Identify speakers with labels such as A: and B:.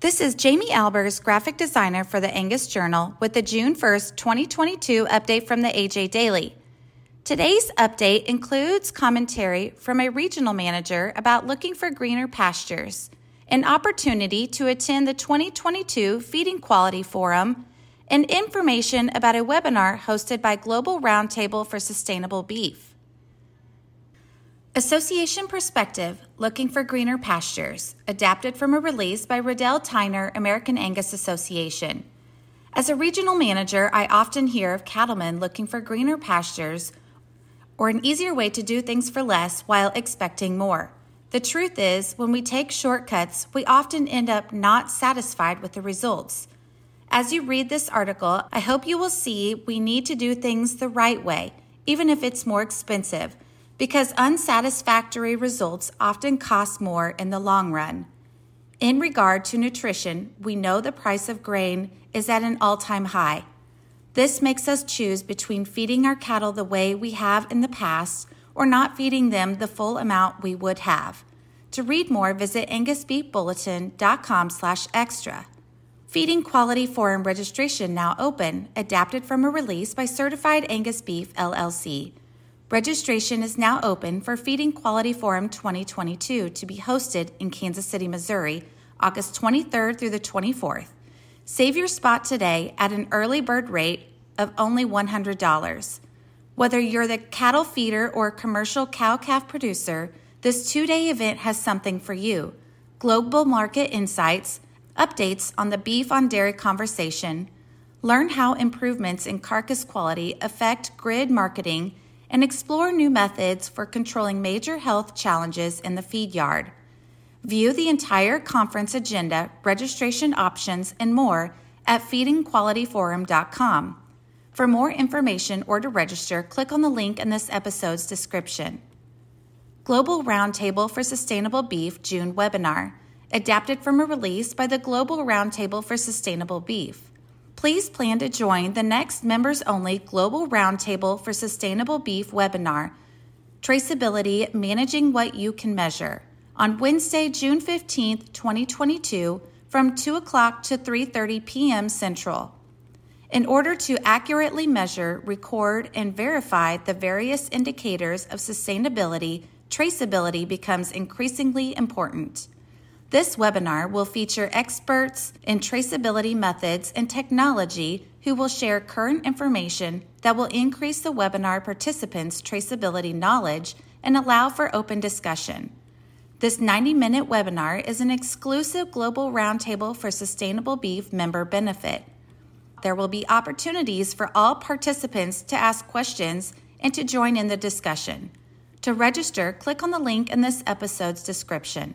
A: This is Jamie Albers, graphic designer for the Angus Journal, with the June 1st, 2022 update from the AJ Daily. Today's update includes commentary from a regional manager about looking for greener pastures, an opportunity to attend the 2022 Feeding Quality Forum, and information about a webinar hosted by Global Roundtable for Sustainable Beef. Association Perspective Looking for Greener Pastures, adapted from a release by Riddell Tyner, American Angus Association. As a regional manager, I often hear of cattlemen looking for greener pastures or an easier way to do things for less while expecting more. The truth is, when we take shortcuts, we often end up not satisfied with the results. As you read this article, I hope you will see we need to do things the right way, even if it's more expensive because unsatisfactory results often cost more in the long run. In regard to nutrition, we know the price of grain is at an all time high. This makes us choose between feeding our cattle the way we have in the past or not feeding them the full amount we would have. To read more, visit angusbeefbulletin.com slash extra. Feeding Quality Forum registration now open, adapted from a release by Certified Angus Beef LLC. Registration is now open for Feeding Quality Forum 2022 to be hosted in Kansas City, Missouri, August 23rd through the 24th. Save your spot today at an early bird rate of only $100. Whether you're the cattle feeder or commercial cow calf producer, this two day event has something for you. Global market insights, updates on the beef on dairy conversation, learn how improvements in carcass quality affect grid marketing and explore new methods for controlling major health challenges in the feed yard. View the entire conference agenda, registration options, and more at feedingqualityforum.com. For more information or to register, click on the link in this episode's description. Global Roundtable for Sustainable Beef June webinar, adapted from a release by the Global Roundtable for Sustainable Beef please plan to join the next members only Global Roundtable for Sustainable Beef webinar, Traceability Managing What You Can Measure, on Wednesday, June 15th, 2022, from 2 o'clock to 3.30 p.m. Central. In order to accurately measure, record, and verify the various indicators of sustainability, traceability becomes increasingly important. This webinar will feature experts in traceability methods and technology who will share current information that will increase the webinar participants' traceability knowledge and allow for open discussion. This 90 minute webinar is an exclusive Global Roundtable for Sustainable Beef member benefit. There will be opportunities for all participants to ask questions and to join in the discussion. To register, click on the link in this episode's description.